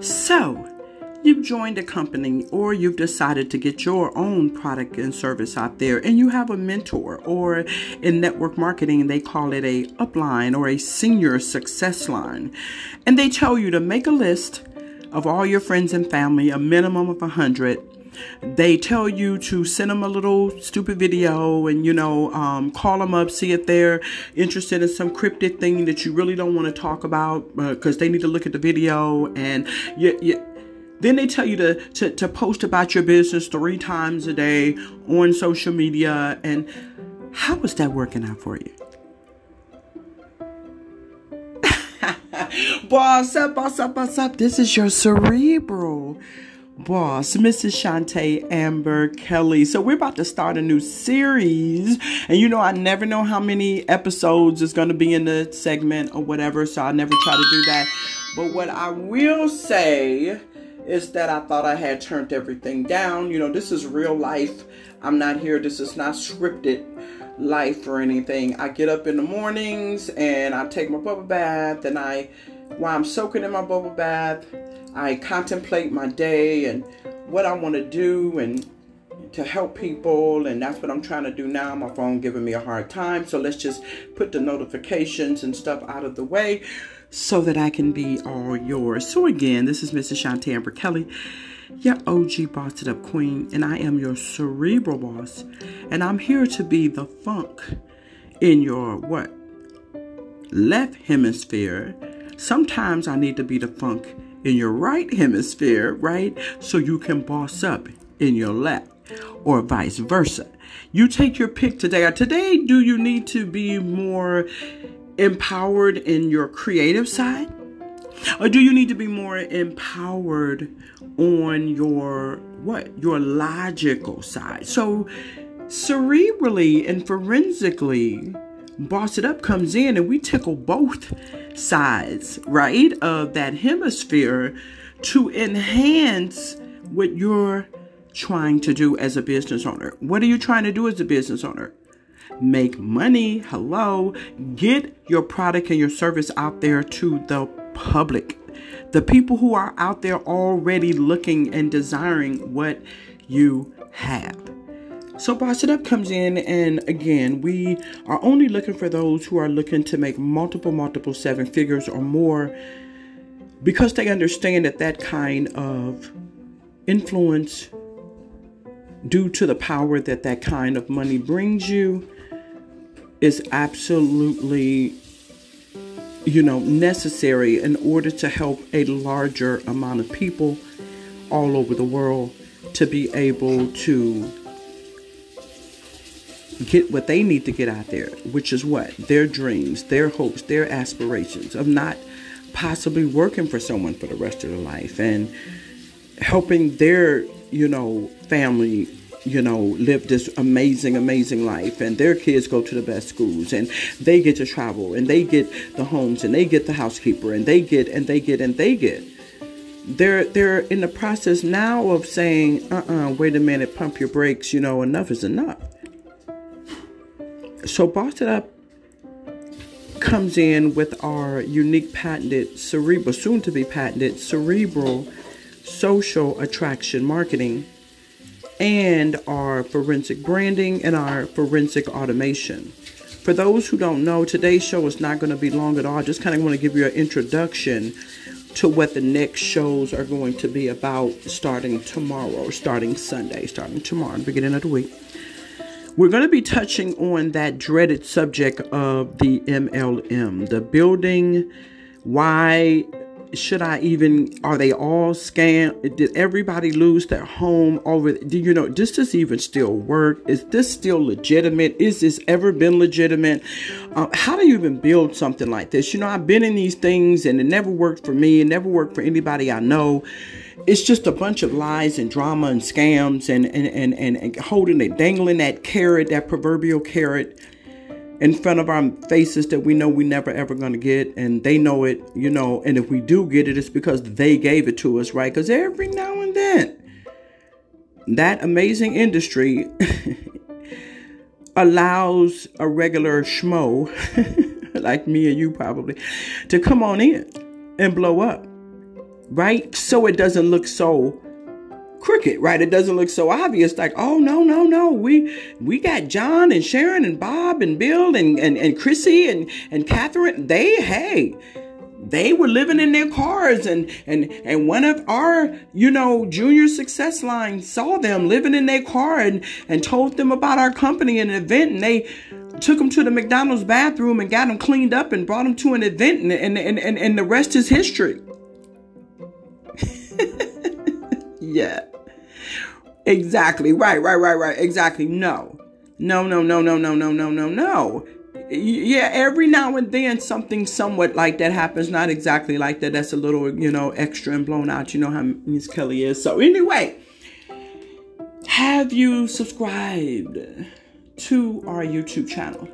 So, you've joined a company or you've decided to get your own product and service out there and you have a mentor or in network marketing they call it a upline or a senior success line. And they tell you to make a list of all your friends and family a minimum of a hundred they tell you to send them a little stupid video and you know um, call them up see if they're interested in some cryptic thing that you really don't want to talk about because uh, they need to look at the video and you, you then they tell you to, to, to post about your business three times a day on social media. And how is that working out for you? boss up, boss up, boss up. This is your cerebral boss, Mrs. Shantae Amber Kelly. So we're about to start a new series. And you know, I never know how many episodes is going to be in the segment or whatever. So I never try to do that. But what I will say is that I thought I had turned everything down. You know, this is real life. I'm not here. This is not scripted life or anything. I get up in the mornings and I take my bubble bath and I while I'm soaking in my bubble bath, I contemplate my day and what I want to do and to help people and that's what I'm trying to do now. My phone giving me a hard time. So let's just put the notifications and stuff out of the way so that I can be all yours. So again, this is Mrs. Shantae Amber Kelly, your OG Bossed Up Queen, and I am your cerebral boss. And I'm here to be the funk in your what? Left hemisphere. Sometimes I need to be the funk in your right hemisphere, right? So you can boss up in your left or vice versa. You take your pick today. Uh, today, do you need to be more empowered in your creative side? Or do you need to be more empowered on your what? Your logical side. So cerebrally and forensically, Boss It Up comes in and we tickle both sides, right, of that hemisphere to enhance what you're trying to do as a business owner. What are you trying to do as a business owner? make money. Hello. Get your product and your service out there to the public. The people who are out there already looking and desiring what you have. So Boss It Up comes in, and again, we are only looking for those who are looking to make multiple, multiple seven figures or more because they understand that that kind of influence, due to the power that that kind of money brings you, is absolutely you know necessary in order to help a larger amount of people all over the world to be able to get what they need to get out there which is what? Their dreams their hopes their aspirations of not possibly working for someone for the rest of their life and helping their you know family you know, live this amazing, amazing life, and their kids go to the best schools, and they get to travel, and they get the homes, and they get the housekeeper, and they get, and they get, and they get. They're they're in the process now of saying, uh-uh, wait a minute, pump your brakes, you know, enough is enough. So Boss It Up comes in with our unique patented cerebral, soon to be patented cerebral social attraction marketing and our forensic branding and our forensic automation. For those who don't know, today's show is not going to be long at all. I just kind of want to give you an introduction to what the next shows are going to be about starting tomorrow, starting Sunday, starting tomorrow, beginning of the week. We're going to be touching on that dreaded subject of the MLM, the building, why should I even, are they all scam? Did everybody lose their home over, do you know, does this even still work? Is this still legitimate? Is this ever been legitimate? Uh, how do you even build something like this? You know, I've been in these things and it never worked for me. It never worked for anybody I know. It's just a bunch of lies and drama and scams and, and, and, and, and holding it, dangling that carrot, that proverbial carrot in front of our faces that we know we never ever to get and they know it you know and if we do get it it's because they gave it to us right because every now and then that amazing industry allows a regular schmo like me and you probably, to come on in and blow up, right? So it doesn't look so crooked, right? It doesn't look so obvious. Like, oh no, no, no. We we got John and Sharon and Bob and Bill and and, and Chrissy and and Catherine. They hey, they were living in their cars and and and one of our you know junior success lines saw them living in their car and and told them about our company and an event and they took them to the McDonald's bathroom and got them cleaned up and brought them to an event and and, and, and the rest is history. yeah. Exactly. Right, right, right, right. Exactly. No. No, no, no, no, no, no, no, no, no. Yeah, every now and then something somewhat like that happens. Not exactly like that. That's a little, you know, extra and blown out. You know how Miss Kelly is. So, anyway, have you subscribed to our YouTube channel?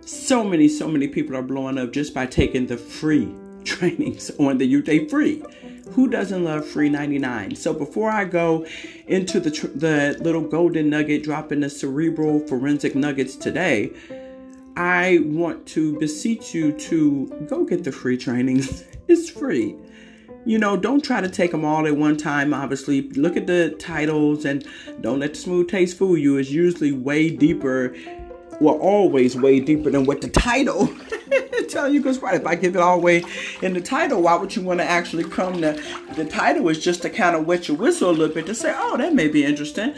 So many, so many people are blowing up just by taking the free trainings on the YouTube. Free. Who doesn't love free 99? So before I go into the tr- the little golden nugget, dropping the cerebral forensic nuggets today, I want to beseech you to go get the free trainings. it's free. You know, don't try to take them all at one time, obviously. Look at the titles and don't let the smooth taste fool you. It's usually way deeper, well, always way deeper than what the title tell you because right if i give it all away in the title why would you want to actually come to the title is just to kind of wet your whistle a little bit to say oh that may be interesting.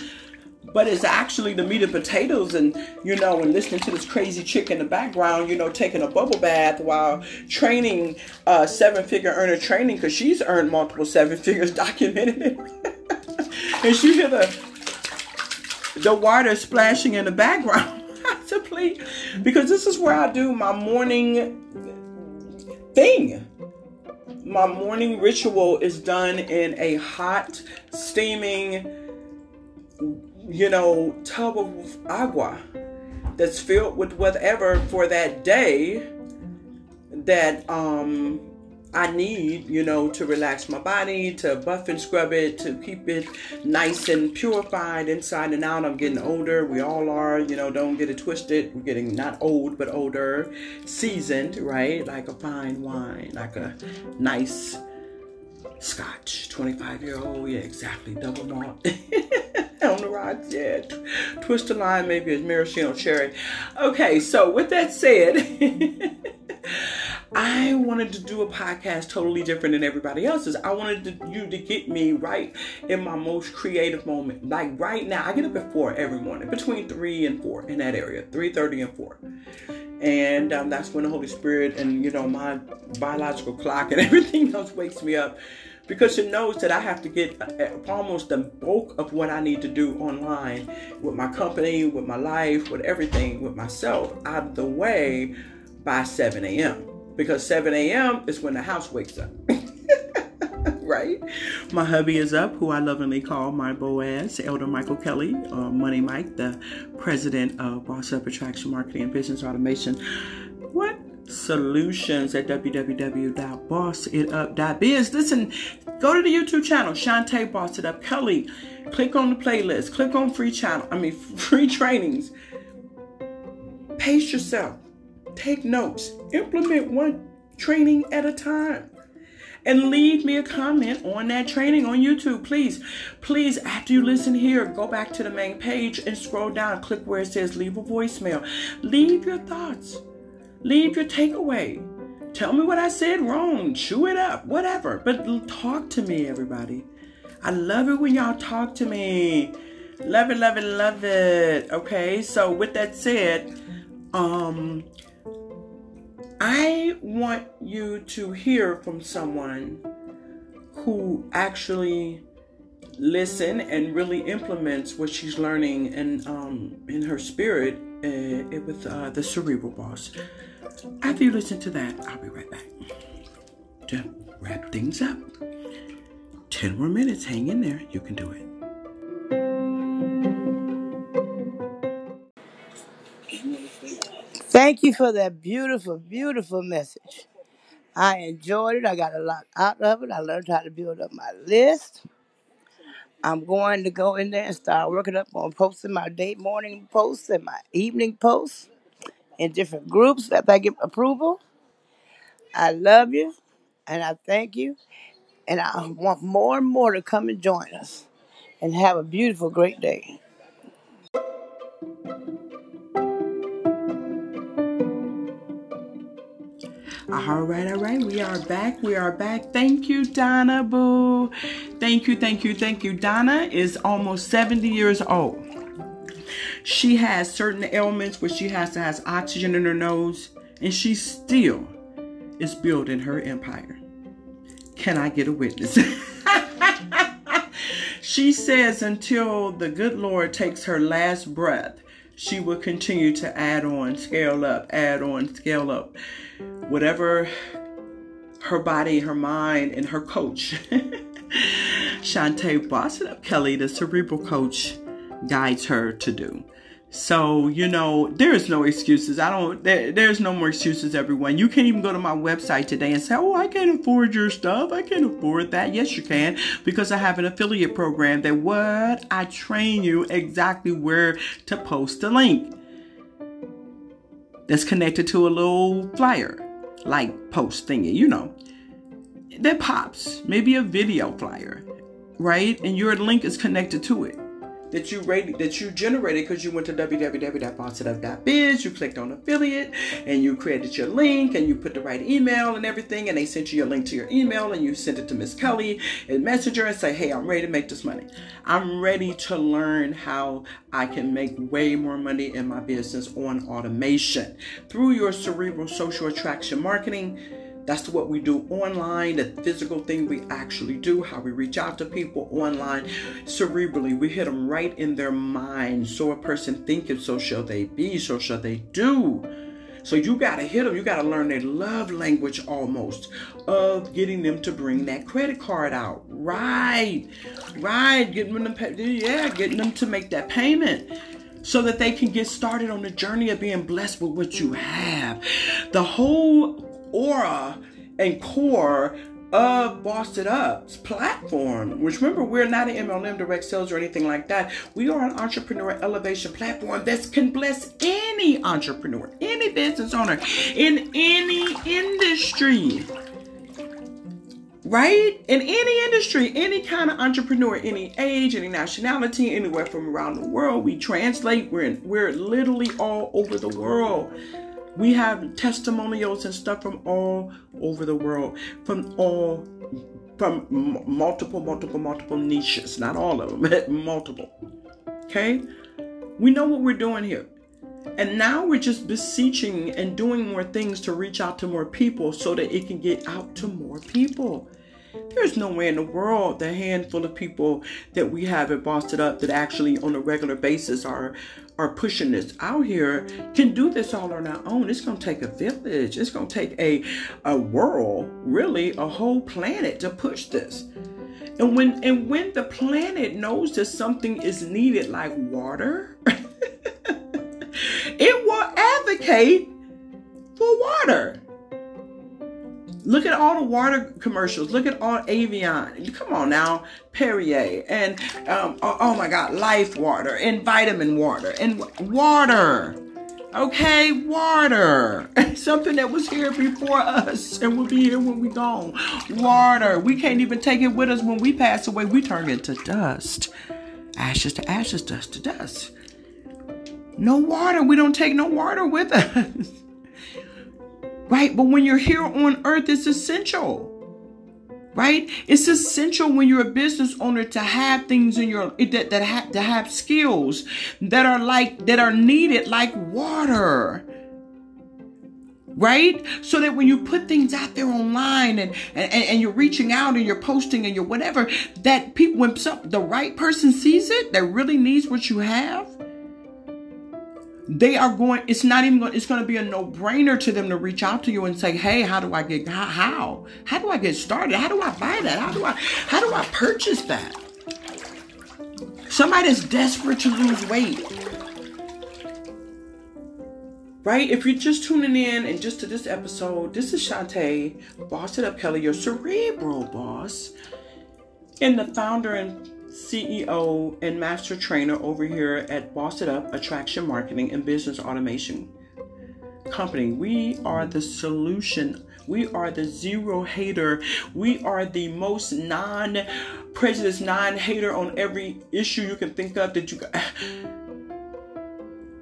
But it's actually the meat and potatoes and you know and listening to this crazy chick in the background you know taking a bubble bath while training uh seven figure earner training because she's earned multiple seven figures documented it and she hear the the water splashing in the background simply because this is where I do my morning thing. My morning ritual is done in a hot, steaming, you know, tub of agua that's filled with whatever for that day that um I need, you know, to relax my body, to buff and scrub it, to keep it nice and purified inside and out. I'm getting older. We all are, you know, don't get it twisted. We're getting not old, but older, seasoned, right? Like a fine wine, like a nice scotch. 25 year old, yeah, exactly. Double malt. on the rocks, yeah. Twist a line, maybe a maraschino cherry. Okay, so with that said, I wanted to do a podcast totally different than everybody else's. I wanted to, you to get me right in my most creative moment. Like right now, I get up at four every morning, between three and four in that area, three thirty and four, and um, that's when the Holy Spirit and you know my biological clock and everything else wakes me up because it knows that I have to get uh, almost the bulk of what I need to do online with my company, with my life, with everything, with myself out of the way by 7 a.m because 7 a.m. is when the house wakes up. right? My hubby is up, who I lovingly call my Boaz, Elder Michael Kelly, uh, Money Mike, the president of Boss Up Attraction Marketing and Business Automation. What? Solutions at www.bossitup.biz. Listen, go to the YouTube channel, Shantae Boss It Up Kelly. Click on the playlist, click on free channel, I mean, free trainings. Pace yourself take notes, implement one training at a time. And leave me a comment on that training on YouTube, please. Please, after you listen here, go back to the main page and scroll down. Click where it says leave a voicemail. Leave your thoughts, leave your takeaway. Tell me what I said wrong, chew it up, whatever. But talk to me, everybody. I love it when y'all talk to me. Love it, love it, love it. Okay, so with that said, um, I want you to hear from someone who actually listen and really implements what she's learning and um, in her spirit uh, with uh, the cerebral boss. After you listen to that, I'll be right back to wrap things up. 10 more minutes, hang in there, you can do it. Thank you for that beautiful, beautiful message. I enjoyed it. I got a lot out of it. I learned how to build up my list. I'm going to go in there and start working up on posting my day morning posts and my evening posts in different groups that I get approval. I love you and I thank you. And I want more and more to come and join us and have a beautiful, great day. All right, all right. We are back. We are back. Thank you, Donna Boo. Thank you, thank you, thank you. Donna is almost 70 years old. She has certain ailments where she has to have oxygen in her nose, and she still is building her empire. Can I get a witness? she says until the good Lord takes her last breath, she will continue to add on, scale up, add on, scale up. Whatever her body, her mind, and her coach, Shantae Boss It Up Kelly, the cerebral coach, guides her to do. So, you know, there is no excuses. I don't, there, there's no more excuses, everyone. You can't even go to my website today and say, oh, I can't afford your stuff. I can't afford that. Yes, you can, because I have an affiliate program that what I train you exactly where to post the link that's connected to a little flyer, like post thingy, you know, that pops, maybe a video flyer, right? And your link is connected to it that you that you generated because you went to www.bossitup.biz, you clicked on affiliate, and you created your link, and you put the right email and everything, and they sent you your link to your email, and you sent it to Miss Kelly and Messenger and say, "Hey, I'm ready to make this money. I'm ready to learn how I can make way more money in my business on automation through your cerebral social attraction marketing." That's what we do online, the physical thing we actually do, how we reach out to people online cerebrally. We hit them right in their mind. So a person thinketh, so shall they be, so shall they do. So you got to hit them. You got to learn their love language almost of getting them to bring that credit card out. Right. Right. Getting them to pay, yeah, getting them to make that payment so that they can get started on the journey of being blessed with what you have. The whole aura and core of Bossed It Up's platform, which remember, we're not an MLM direct sales or anything like that. We are an entrepreneur elevation platform that can bless any entrepreneur, any business owner in any industry. Right? In any industry, any kind of entrepreneur, any age, any nationality, anywhere from around the world, we translate. We're in, we're literally all over the world. We have testimonials and stuff from all over the world, from all, from multiple, multiple, multiple niches. Not all of them, multiple. Okay? We know what we're doing here. And now we're just beseeching and doing more things to reach out to more people so that it can get out to more people. There's no way in the world the handful of people that we have at Bossed Up that actually on a regular basis are are pushing this out here can do this all on our own. It's gonna take a village. It's gonna take a a world, really, a whole planet to push this. And when and when the planet knows that something is needed like water, it will advocate for water. Look at all the water commercials. Look at all Evian. Come on now, Perrier, and um, oh, oh my God, Life Water, and Vitamin Water, and water. Okay, water. Something that was here before us and will be here when we gone. Water. We can't even take it with us when we pass away. We turn into dust. Ashes to ashes, dust to dust. No water. We don't take no water with us. right? But when you're here on earth, it's essential, right? It's essential when you're a business owner to have things in your that that have to have skills that are like that are needed like water. Right? So that when you put things out there online and, and, and you're reaching out and you're posting and you're whatever, that people, when some, the right person sees it, that really needs what you have, they are going it's not even going it's going to be a no-brainer to them to reach out to you and say hey how do i get how how? Do i get started? How do i buy that? How do i how do i purchase that? Somebody that's desperate to lose weight. Right? If you're just tuning in and just to this episode this is Shantae boss it up kelly your cerebral boss and the founder and CEO and master trainer over here at Boss It Up Attraction Marketing and Business Automation. company. We are the solution. We are the zero hater. We are the most non prejudice, non hater on every issue you can think of that you got.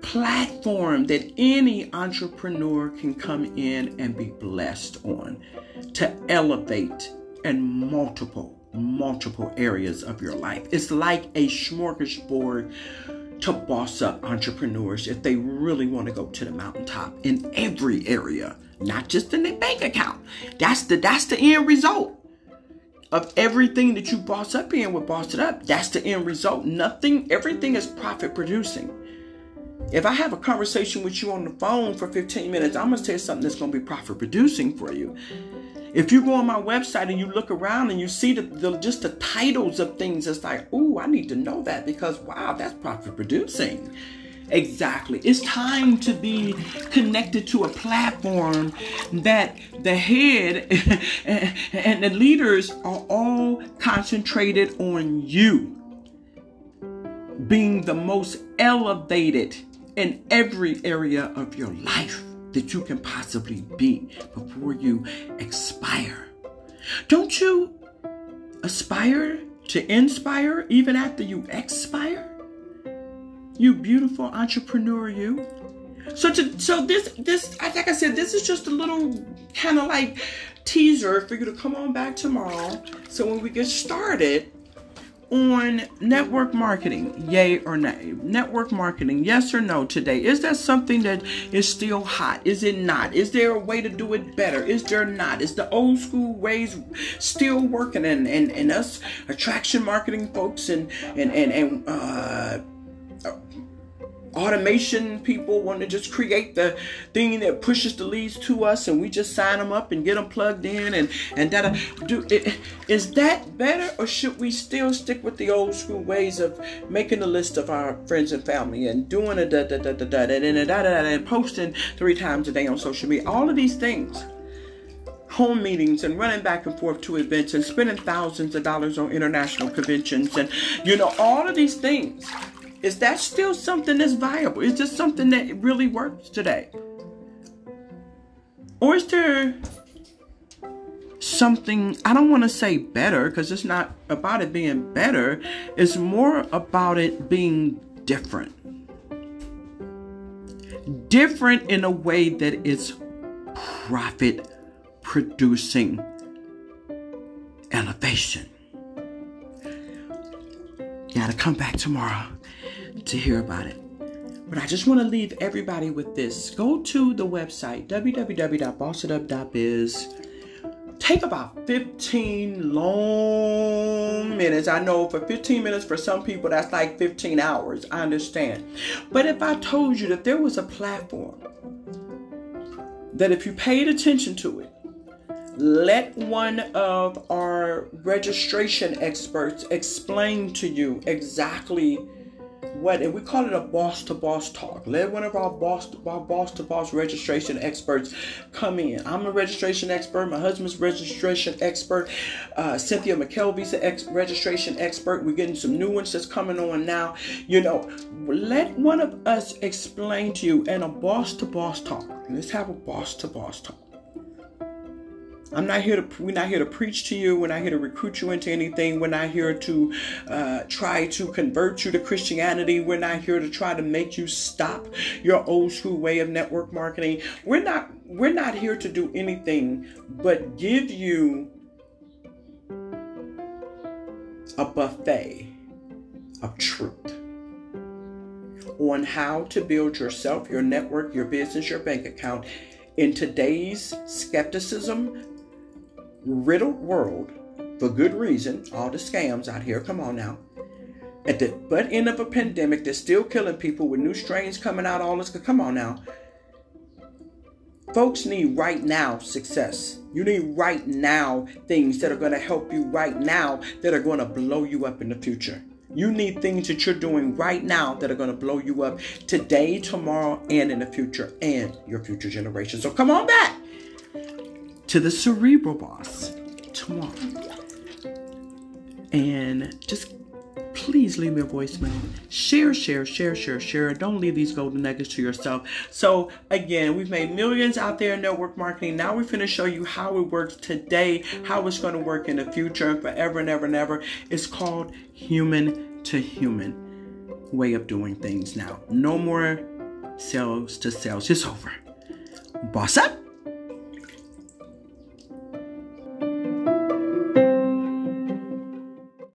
platform that any entrepreneur can come in and be blessed on to elevate and multiple, multiple areas of your life. It's like a smorgasbord to boss up entrepreneurs if they really want to go to the mountaintop in every area, not just in their bank account. That's the that's the end result of everything that you boss up in with boss it up. That's the end result. Nothing, everything is profit producing. If I have a conversation with you on the phone for 15 minutes, I'm gonna you something that's gonna be profit producing for you. If you go on my website and you look around and you see the, the just the titles of things, it's like, oh, I need to know that because wow, that's profit producing. Exactly. It's time to be connected to a platform that the head and the leaders are all concentrated on you being the most elevated in every area of your life that you can possibly be before you expire. Don't you aspire to inspire even after you expire? You beautiful entrepreneur, you. So to so this this like I said, this is just a little kind of like teaser for you to come on back tomorrow. So when we get started, on network marketing, yay or nay? Network marketing, yes or no today? Is that something that is still hot? Is it not? Is there a way to do it better? Is there not? Is the old school ways still working? And and, and us attraction marketing folks and and and, and uh, automation people want to just create the thing that pushes the leads to us and we just sign them up and get them plugged in and and that do it, is that better or should we still stick with the old school ways of making a list of our friends and family and doing a da da da da da and da da da and posting three times a day on social media? All of these things. Home meetings and running back and forth to events and spending thousands of dollars on international conventions and you know all of these things is that still something that's viable? Is this something that really works today? Or is there something, I don't want to say better because it's not about it being better, it's more about it being different. Different in a way that it's profit producing elevation. You gotta come back tomorrow to hear about it. But I just want to leave everybody with this. Go to the website www.bossitup.biz. Take about 15 long minutes. I know for 15 minutes for some people that's like 15 hours. I understand. But if I told you that there was a platform that if you paid attention to it, let one of our registration experts explain to you exactly what and we call it a boss to boss talk. Let one of our boss to, our boss to boss registration experts come in. I'm a registration expert. My husband's registration expert. Uh, Cynthia McKelvey's an ex- registration expert. We're getting some new ones that's coming on now. You know, let one of us explain to you in a boss to boss talk. Let's have a boss to boss talk. I'm not here to. We're not here to preach to you. We're not here to recruit you into anything. We're not here to uh, try to convert you to Christianity. We're not here to try to make you stop your old school way of network marketing. We're not. We're not here to do anything but give you a buffet of truth on how to build yourself, your network, your business, your bank account in today's skepticism, riddled world for good reason. All the scams out here, come on now. At the butt end of a pandemic that's still killing people with new strains coming out, all this, come on now. Folks need right now success. You need right now things that are going to help you right now that are going to blow you up in the future. You need things that you're doing right now that are going to blow you up today, tomorrow, and in the future, and your future generations. So come on back to the cerebral boss tomorrow. And just please leave me a voicemail. Share, share, share, share, share. Don't leave these golden nuggets to yourself. So, again, we've made millions out there in network marketing. Now we're going to show you how it works today, how it's going to work in the future, and forever and ever and ever. It's called human to human way of doing things now. No more sales to sales. It's over. Boss up.